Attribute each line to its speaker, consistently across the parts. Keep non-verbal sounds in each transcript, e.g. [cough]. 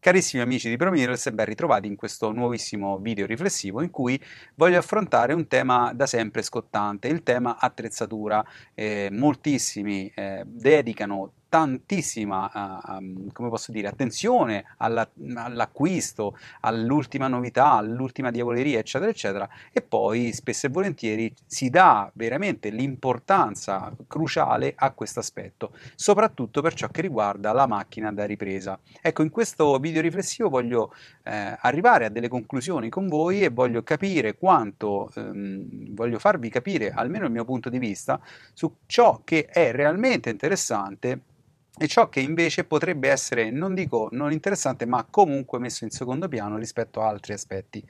Speaker 1: Carissimi amici di ProMirrors, ben ritrovati in questo nuovissimo video riflessivo in cui voglio affrontare un tema da sempre scottante, il tema attrezzatura. Eh, moltissimi eh, dedicano tantissima, uh, come posso dire, attenzione alla, all'acquisto, all'ultima novità, all'ultima diavoleria, eccetera, eccetera, e poi spesso e volentieri si dà veramente l'importanza cruciale a questo aspetto, soprattutto per ciò che riguarda la macchina da ripresa. Ecco, in questo video riflessivo voglio eh, arrivare a delle conclusioni con voi e voglio capire quanto, ehm, voglio farvi capire almeno il mio punto di vista su ciò che è realmente interessante e ciò che invece potrebbe essere, non dico non interessante, ma comunque messo in secondo piano rispetto a altri aspetti.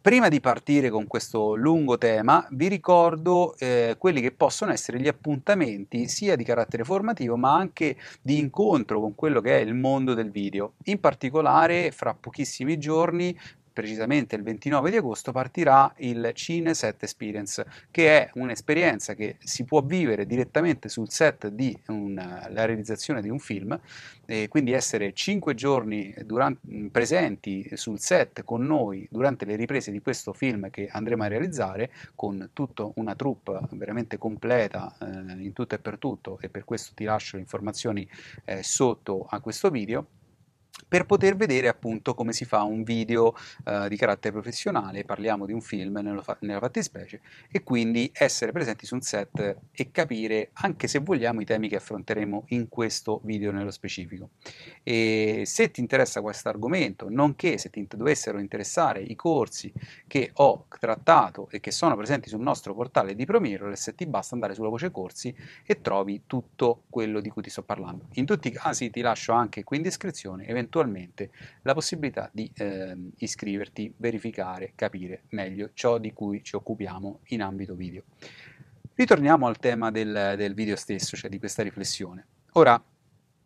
Speaker 1: Prima di partire con questo lungo tema, vi ricordo eh, quelli che possono essere gli appuntamenti sia di carattere formativo, ma anche di incontro con quello che è il mondo del video. In particolare, fra pochissimi giorni precisamente il 29 di agosto, partirà il Cine Set Experience, che è un'esperienza che si può vivere direttamente sul set di la realizzazione di un film, e quindi essere 5 giorni durante, presenti sul set con noi durante le riprese di questo film che andremo a realizzare con tutta una troupe veramente completa eh, in tutto e per tutto e per questo ti lascio le informazioni eh, sotto a questo video per poter vedere appunto come si fa un video uh, di carattere professionale, parliamo di un film nella fattispecie, e quindi essere presenti su un set e capire anche se vogliamo i temi che affronteremo in questo video nello specifico. E se ti interessa questo argomento, nonché se ti dovessero interessare i corsi che ho trattato e che sono presenti sul nostro portale di ProMirrorless, ti basta andare sulla voce corsi e trovi tutto quello di cui ti sto parlando. In tutti i casi ti lascio anche qui in descrizione eventualmente la possibilità di eh, iscriverti, verificare, capire meglio ciò di cui ci occupiamo in ambito video. Ritorniamo al tema del, del video stesso, cioè di questa riflessione. Ora,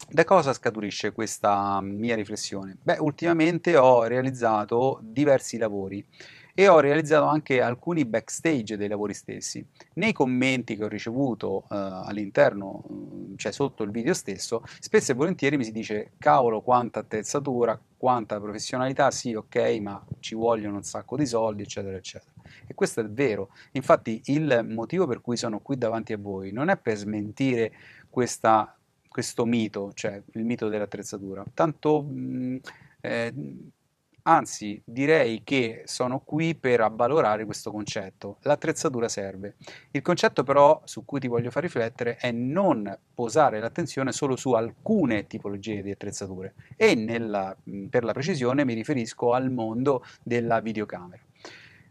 Speaker 1: da cosa scaturisce questa mia riflessione? Beh, ultimamente ho realizzato diversi lavori e ho realizzato anche alcuni backstage dei lavori stessi. Nei commenti che ho ricevuto eh, all'interno, mm, cioè sotto il video stesso, spesso e volentieri mi si dice cavolo quanta attrezzatura, quanta professionalità, sì ok, ma ci vogliono un sacco di soldi, eccetera, eccetera. E questo è vero. Infatti il motivo per cui sono qui davanti a voi non è per smentire questa, questo mito, cioè il mito dell'attrezzatura, tanto... Mh, mm, eh, Anzi, direi che sono qui per avvalorare questo concetto. L'attrezzatura serve. Il concetto però su cui ti voglio far riflettere è non posare l'attenzione solo su alcune tipologie di attrezzature e nella, per la precisione mi riferisco al mondo della videocamera,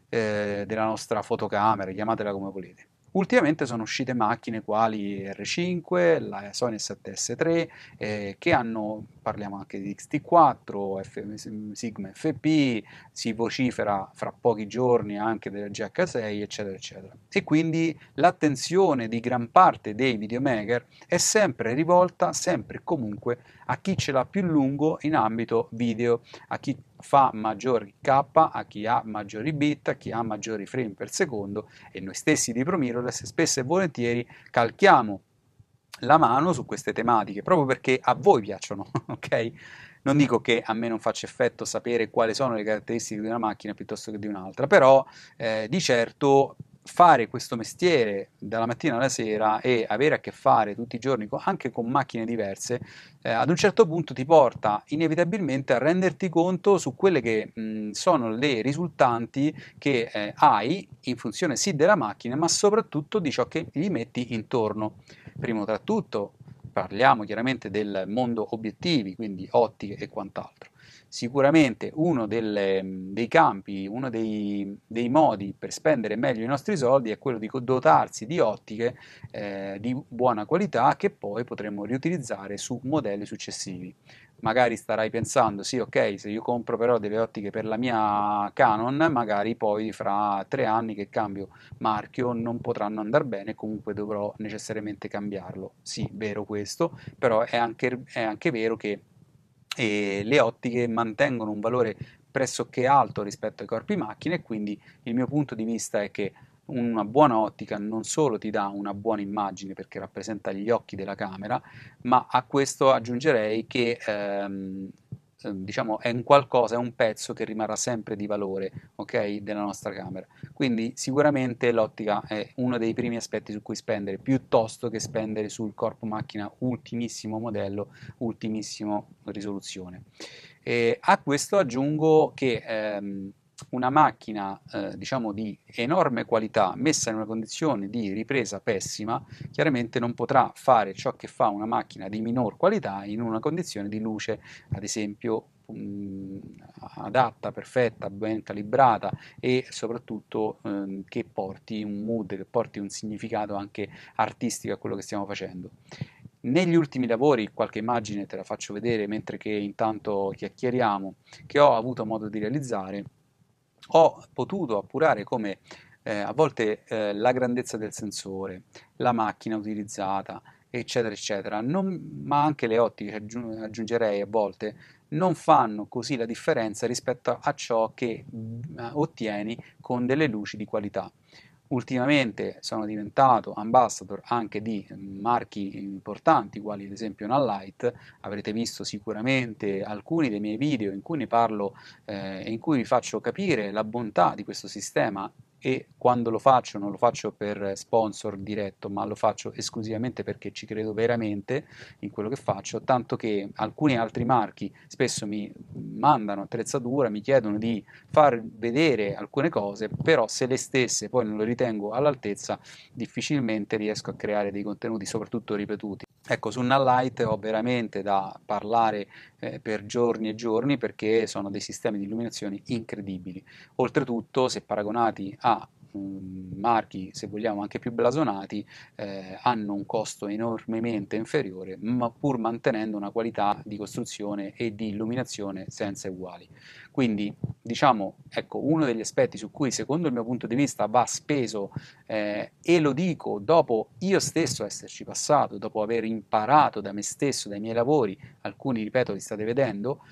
Speaker 1: eh, della nostra fotocamera, chiamatela come volete. Ultimamente sono uscite macchine quali R5, la Sony 7S3, eh, che hanno, parliamo anche di XT4, F, Sigma FP, si vocifera fra pochi giorni anche della GH6, eccetera, eccetera. E quindi l'attenzione di gran parte dei videomaker è sempre rivolta, sempre e comunque, a chi ce l'ha più lungo in ambito video, a chi fa maggiori K, a chi ha maggiori bit, a chi ha maggiori frame per secondo e noi stessi di ProMirrorless spesso e volentieri calchiamo la mano su queste tematiche proprio perché a voi piacciono, [laughs] ok? Non dico che a me non faccia effetto sapere quali sono le caratteristiche di una macchina piuttosto che di un'altra, però eh, di certo fare questo mestiere dalla mattina alla sera e avere a che fare tutti i giorni anche con macchine diverse, eh, ad un certo punto ti porta inevitabilmente a renderti conto su quelle che mh, sono le risultanti che eh, hai in funzione sì della macchina, ma soprattutto di ciò che gli metti intorno. Primo tra tutto parliamo chiaramente del mondo obiettivi, quindi ottiche e quant'altro. Sicuramente uno delle, dei campi, uno dei, dei, modi per spendere meglio i nostri soldi è quello di dotarsi di ottiche eh, di buona qualità che poi potremo riutilizzare su modelli successivi. magari starai pensando, sì ok, se io compro però delle ottiche per la mia Canon, magari poi fra tre anni che cambio marchio non potranno andare bene, comunque dovrò necessariamente cambiarlo. Sì, vero questo, però è anche, è anche vero che eh, le ottiche mantengono un valore pressoché alto rispetto ai corpi macchine e quindi il mio punto di vista è che una buona ottica non solo ti dà una buona immagine perché rappresenta gli occhi della camera, ma a questo aggiungerei che ehm, diciamo è un qualcosa, è un pezzo che rimarrà sempre di valore ok, della nostra camera. Quindi sicuramente l'ottica è uno dei primi aspetti su cui spendere, piuttosto che spendere sul corpo macchina ultimissimo modello, ultimissima risoluzione. E a questo aggiungo che ehm, una macchina eh, diciamo di enorme qualità messa in una condizione di ripresa pessima chiaramente non potrà fare ciò che fa una macchina di minor qualità in una condizione di luce ad esempio mh, adatta, perfetta, ben calibrata e soprattutto eh, che porti un mood, che porti un significato anche artistico a quello che stiamo facendo. Negli ultimi lavori, qualche immagine te la faccio vedere mentre che intanto chiacchieriamo, che ho avuto modo di realizzare, ho potuto appurare come eh, a volte eh, la grandezza del sensore, la macchina utilizzata, eccetera, eccetera, non, ma anche le ottiche, aggiungerei a volte, non fanno così la differenza rispetto a ciò che eh, ottieni con delle luci di qualità. Ultimamente sono diventato ambassador anche di marchi importanti, quali ad esempio Nalight. Avrete visto sicuramente alcuni dei miei video in cui ne parlo eh, e in cui vi faccio capire la bontà di questo sistema e quando lo faccio non lo faccio per sponsor diretto, ma lo faccio esclusivamente perché ci credo veramente in quello che faccio, tanto che alcuni altri marchi spesso mi mandano attrezzatura, mi chiedono di far vedere alcune cose, però se le stesse poi non le ritengo all'altezza, difficilmente riesco a creare dei contenuti soprattutto ripetuti. Ecco, su Nallight ho veramente da parlare eh, per giorni e giorni perché sono dei sistemi di illuminazione incredibili. Oltretutto, se paragonati a um, marchi, se vogliamo anche più blasonati, eh, hanno un costo enormemente inferiore, ma pur mantenendo una qualità di costruzione e di illuminazione senza uguali. Quindi, diciamo, ecco, uno degli aspetti su cui, secondo il mio punto di vista, va speso, eh, e lo dico dopo io stesso esserci passato, dopo aver imparato da me stesso, dai miei lavori, alcuni, ripeto, li state vedendo,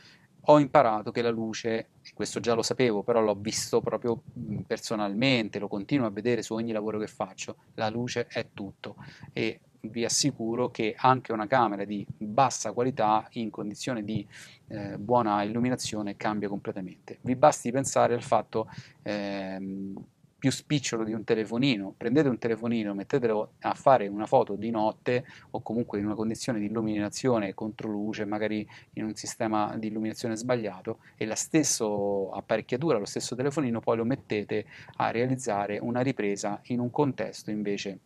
Speaker 1: ho imparato che la luce, questo già lo sapevo, però l'ho visto proprio personalmente, lo continuo a vedere su ogni lavoro che faccio, la luce è tutto e vi assicuro che anche una camera di bassa qualità in condizioni di eh, buona illuminazione cambia completamente. Vi basti pensare al fatto ehm, più spicciolo di un telefonino, prendete un telefonino, mettetelo a fare una foto di notte o comunque in una condizione di illuminazione contro luce, magari in un sistema di illuminazione sbagliato e la stessa apparecchiatura, lo stesso telefonino, poi lo mettete a realizzare una ripresa in un contesto invece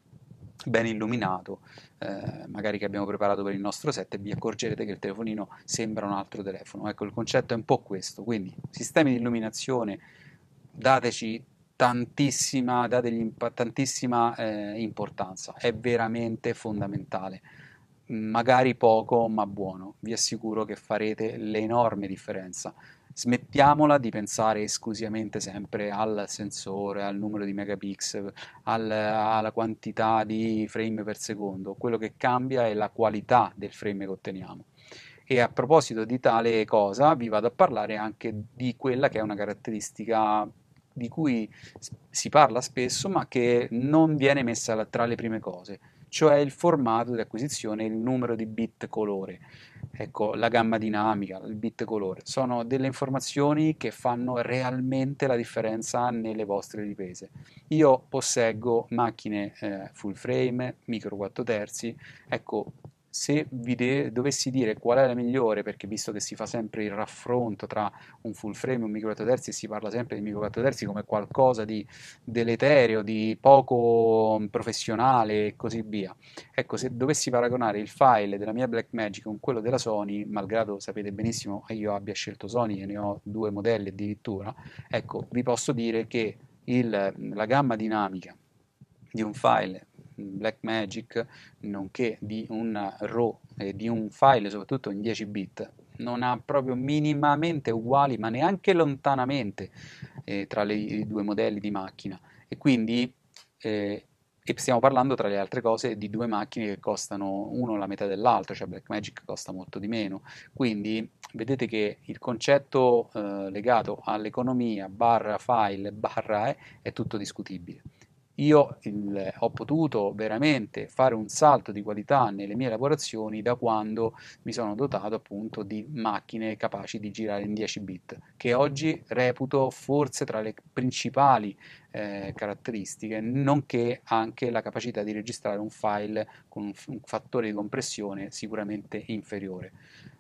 Speaker 1: ben illuminato, eh, magari che abbiamo preparato per il nostro set e vi accorgerete che il telefonino sembra un altro telefono. Ecco, il concetto è un po' questo, quindi sistemi di illuminazione, dateci tantissima, dategli tantissima eh, importanza, è veramente fondamentale. Magari poco, ma buono, vi assicuro che farete l'enorme differenza. Smettiamola di pensare esclusivamente sempre al sensore, al numero di megapixel, al, alla quantità di frame per secondo. Quello che cambia è la qualità del frame che otteniamo. E a proposito di tale cosa, vi vado a parlare anche di quella che è una caratteristica di cui si parla spesso, ma che non viene messa tra le prime cose, cioè il formato di acquisizione, il numero di bit colore ecco, la gamma dinamica, il bit colore, sono delle informazioni che fanno realmente la differenza nelle vostre riprese. Io posseggo macchine eh, full frame, micro 4 terzi, ecco, se vi de- dovessi dire qual è la migliore, perché visto che si fa sempre il raffronto tra un full frame e un micro 4 terzi, si parla sempre di micro 4 terzi come qualcosa di deleterio, di poco professionale e così via. Ecco, se dovessi paragonare il file della mia Blackmagic con quello della Sony, malgrado sapete benissimo che io abbia scelto Sony e ne ho due modelli addirittura, ecco, vi posso dire che il, la gamma dinamica di un file Blackmagic, nonché di un RAW e di un file soprattutto in 10 bit non ha proprio minimamente uguali, ma neanche lontanamente eh, tra le, i due modelli di macchina. E quindi eh, e stiamo parlando tra le altre cose di due macchine che costano uno la metà dell'altro, cioè Blackmagic costa molto di meno. Quindi vedete che il concetto eh, legato all'economia barra file barra è, è tutto discutibile. Io il, ho potuto veramente fare un salto di qualità nelle mie lavorazioni da quando mi sono dotato appunto di macchine capaci di girare in 10 bit, che oggi reputo forse tra le principali eh, caratteristiche, nonché anche la capacità di registrare un file con un, un fattore di compressione sicuramente inferiore.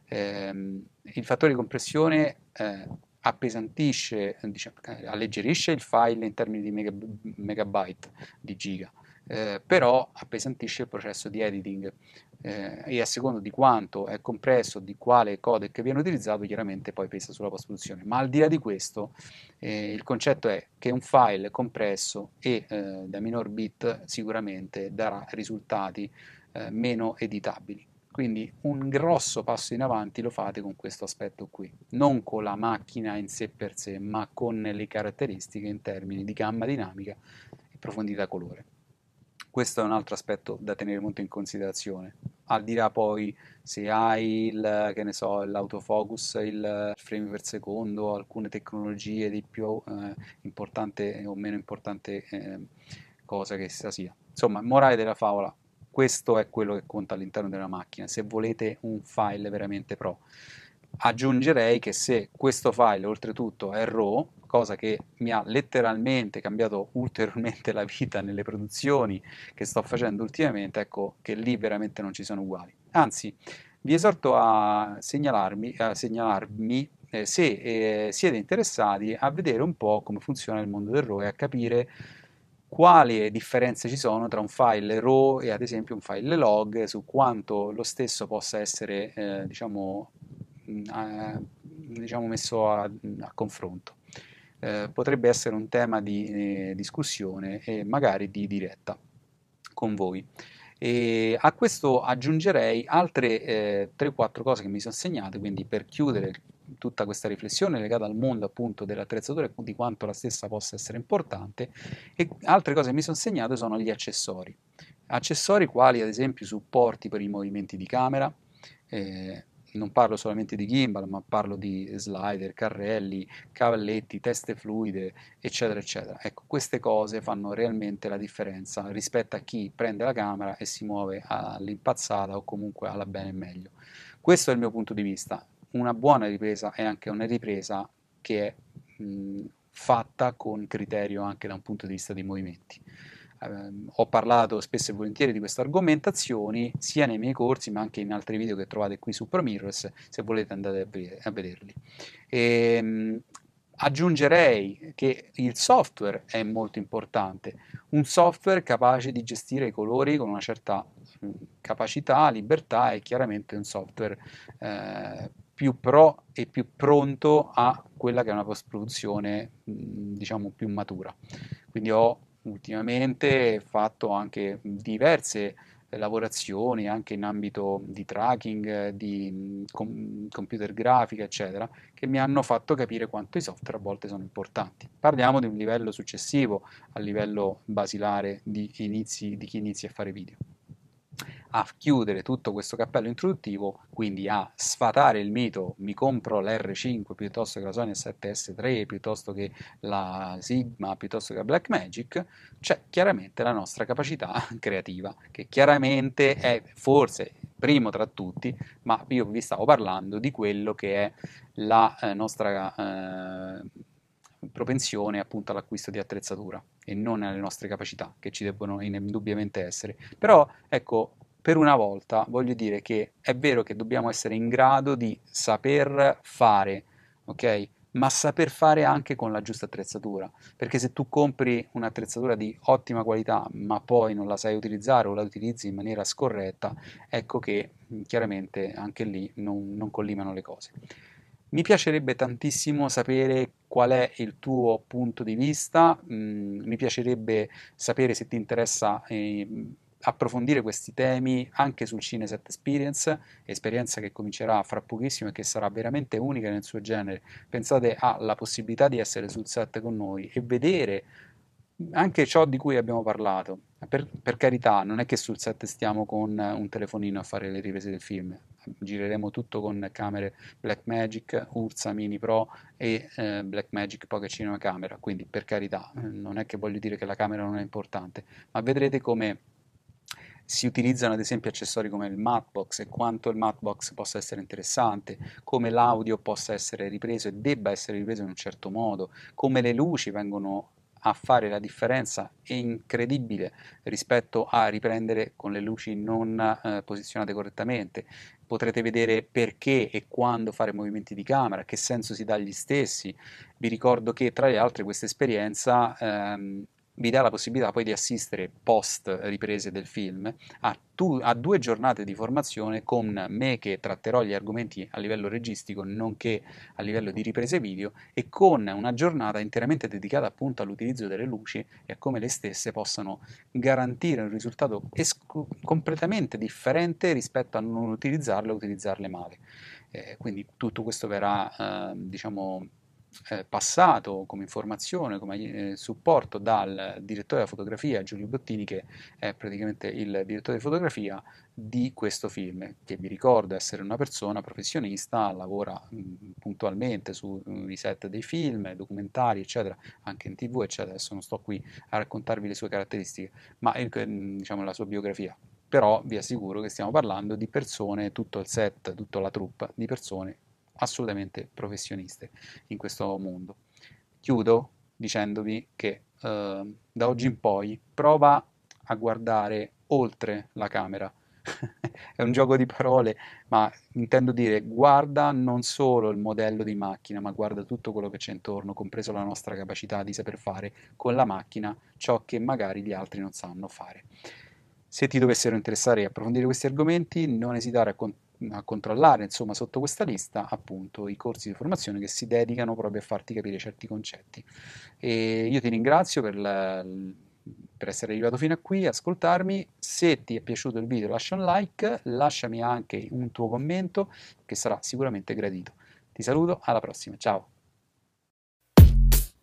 Speaker 1: Eh, il fattore di compressione eh, appesantisce, diciamo, alleggerisce il file in termini di megabyte, di giga, eh, però appesantisce il processo di editing eh, e a seconda di quanto è compresso, di quale codec viene utilizzato, chiaramente poi pesa sulla post-produzione. Ma al di là di questo, eh, il concetto è che un file compresso e eh, da minor bit sicuramente darà risultati eh, meno editabili. Quindi un grosso passo in avanti lo fate con questo aspetto qui, non con la macchina in sé per sé, ma con le caratteristiche in termini di gamma dinamica e profondità colore. Questo è un altro aspetto da tenere molto in considerazione. Al di là poi se hai il, so, l'autofocus, il frame per secondo, alcune tecnologie di più eh, importante o meno importante eh, cosa che sia. Insomma, morale della favola, questo è quello che conta all'interno della macchina, se volete un file veramente pro. Aggiungerei che se questo file oltretutto è RAW, cosa che mi ha letteralmente cambiato ulteriormente la vita nelle produzioni che sto facendo ultimamente, ecco che lì veramente non ci sono uguali. Anzi, vi esorto a segnalarmi, a segnalarmi eh, se eh, siete interessati a vedere un po' come funziona il mondo del RAW e a capire quali differenze ci sono tra un file RAW e ad esempio un file log, su quanto lo stesso possa essere eh, diciamo, a, diciamo messo a, a confronto. Eh, potrebbe essere un tema di eh, discussione e magari di diretta con voi. E a questo aggiungerei altre eh, 3-4 cose che mi sono segnate, quindi per chiudere tutta questa riflessione legata al mondo appunto dell'attrezzatura e di quanto la stessa possa essere importante e altre cose che mi sono segnate sono gli accessori. Accessori quali ad esempio supporti per i movimenti di camera, eh, non parlo solamente di gimbal, ma parlo di slider, carrelli, cavalletti, teste fluide, eccetera, eccetera. Ecco, queste cose fanno realmente la differenza rispetto a chi prende la camera e si muove all'impazzata o comunque alla bene e meglio. Questo è il mio punto di vista una buona ripresa è anche una ripresa che è mh, fatta con criterio anche da un punto di vista dei movimenti. Eh, ho parlato spesso e volentieri di queste argomentazioni sia nei miei corsi ma anche in altri video che trovate qui su ProMirrors se volete andate a, vederli. E, mh, aggiungerei che il software è molto importante, un software capace di gestire i colori con una certa capacità, libertà e chiaramente un software eh, più pro e più pronto a quella che è una post-produzione diciamo più matura. Quindi ho ultimamente fatto anche diverse lavorazioni anche in ambito di tracking, di com- computer grafica, eccetera, che mi hanno fatto capire quanto i software a volte sono importanti. Parliamo di un livello successivo al livello basilare di, inizi, di chi inizia a fare video a chiudere tutto questo cappello introduttivo, quindi a sfatare il mito mi compro l'R5 piuttosto che la Sony 7S3, piuttosto che la Sigma, piuttosto che la Blackmagic, c'è chiaramente la nostra capacità [laughs] creativa, che chiaramente è forse primo tra tutti, ma io vi stavo parlando di quello che è la eh, nostra eh, propensione appunto all'acquisto di attrezzatura e non alle nostre capacità che ci debbono indubbiamente essere. Però ecco, per una volta voglio dire che è vero che dobbiamo essere in grado di saper fare, ok? Ma saper fare anche con la giusta attrezzatura, perché se tu compri un'attrezzatura di ottima qualità, ma poi non la sai utilizzare o la utilizzi in maniera scorretta, ecco che chiaramente anche lì non, non collimano le cose. Mi piacerebbe tantissimo sapere qual è il tuo punto di vista, mm, mi piacerebbe sapere se ti interessa eh, approfondire questi temi anche sul Cineset Experience, esperienza che comincerà fra pochissimo e che sarà veramente unica nel suo genere. Pensate alla possibilità di essere sul set con noi e vedere anche ciò di cui abbiamo parlato. Per, per, carità, non è che sul set stiamo con un telefonino a fare le riprese del film, gireremo tutto con camere Blackmagic, Ursa Mini Pro e eh, Blackmagic Pocket Cinema Camera, quindi per carità, non è che voglio dire che la camera non è importante, ma vedrete come si utilizzano ad esempio accessori come il Matbox e quanto il Matbox possa essere interessante, come l'audio possa essere ripreso e debba essere ripreso in un certo modo, come le luci vengono a fare la differenza è incredibile rispetto a riprendere con le luci non eh, posizionate correttamente. Potrete vedere perché e quando fare movimenti di camera, che senso si dà agli stessi. Vi ricordo che tra le altre questa esperienza ehm, vi dà la possibilità poi di assistere post riprese del film a, tu, a, due giornate di formazione con me che tratterò gli argomenti a livello registico nonché a livello di riprese video e con una giornata interamente dedicata appunto all'utilizzo delle luci e a come le stesse possano garantire un risultato escu- completamente differente rispetto a non utilizzarle o utilizzarle male. Eh, quindi tutto questo verrà eh, diciamo eh, passato come informazione, come eh, supporto dal direttore della fotografia Giulio Bottini, che è praticamente il direttore di fotografia di questo film, che vi ricordo essere una persona professionista, lavora mh, puntualmente sui set dei film, documentari, eccetera, anche in tv, eccetera. Adesso non sto qui a raccontarvi le sue caratteristiche, ma il, diciamo la sua biografia però vi assicuro che stiamo parlando di persone, tutto il set, tutta la troupe di persone assolutamente professioniste in questo mondo. Chiudo dicendovi che eh, da oggi in poi prova a guardare oltre la camera. [laughs] È un gioco di parole, ma intendo dire guarda non solo il modello di macchina, ma guarda tutto quello che c'è intorno, compreso la nostra capacità di saper fare con la macchina ciò che magari gli altri non sanno fare. Se ti dovessero interessare e approfondire questi argomenti, non esitare a, con- a, controllare insomma, sotto questa lista appunto i corsi di formazione che si dedicano proprio a farti capire certi concetti. E io ti ringrazio per, la, per essere arrivato fino a qui, ascoltarmi. Se ti è piaciuto il video lascia un like, lasciami anche un tuo commento che sarà sicuramente gradito. Ti saluto, alla prossima, ciao!